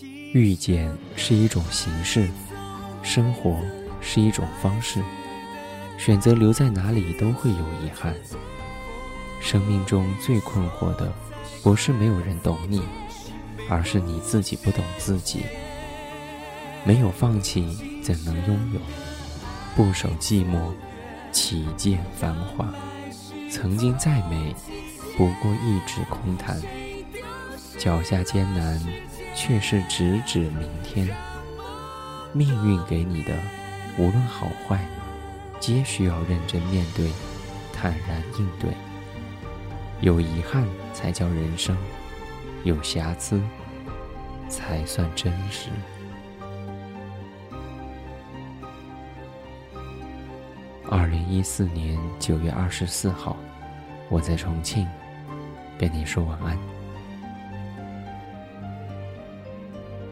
遇见是一种形式，生活是一种方式。选择留在哪里都会有遗憾。生命中最困惑的，不是没有人懂你，而是你自己不懂自己。没有放弃，怎能拥有？不守寂寞，岂见繁华？曾经再美，不过一纸空谈。脚下艰难，却是直指明天。命运给你的，无论好坏，皆需要认真面对，坦然应对。有遗憾才叫人生，有瑕疵才算真实。二零一四年九月二十四号，我在重庆跟你说晚安，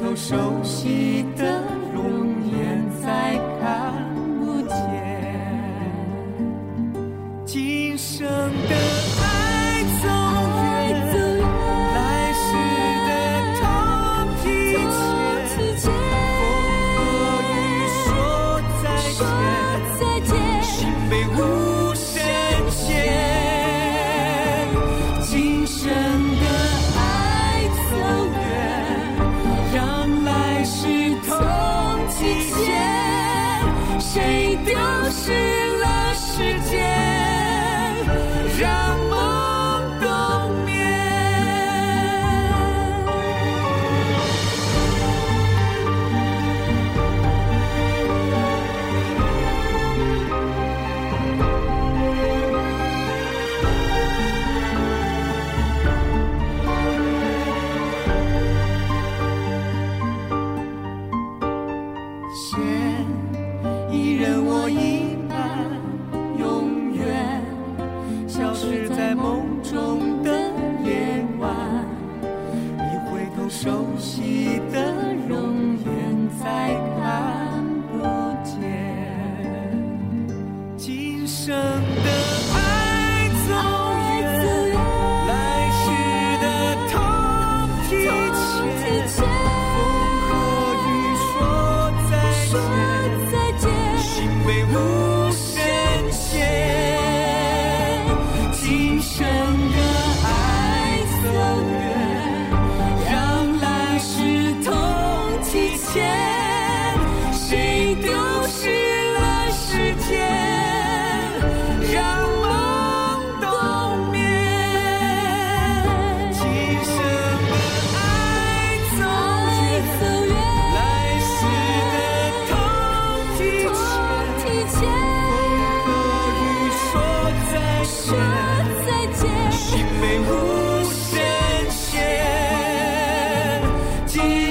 头，熟悉的路熟悉的容颜在。看。see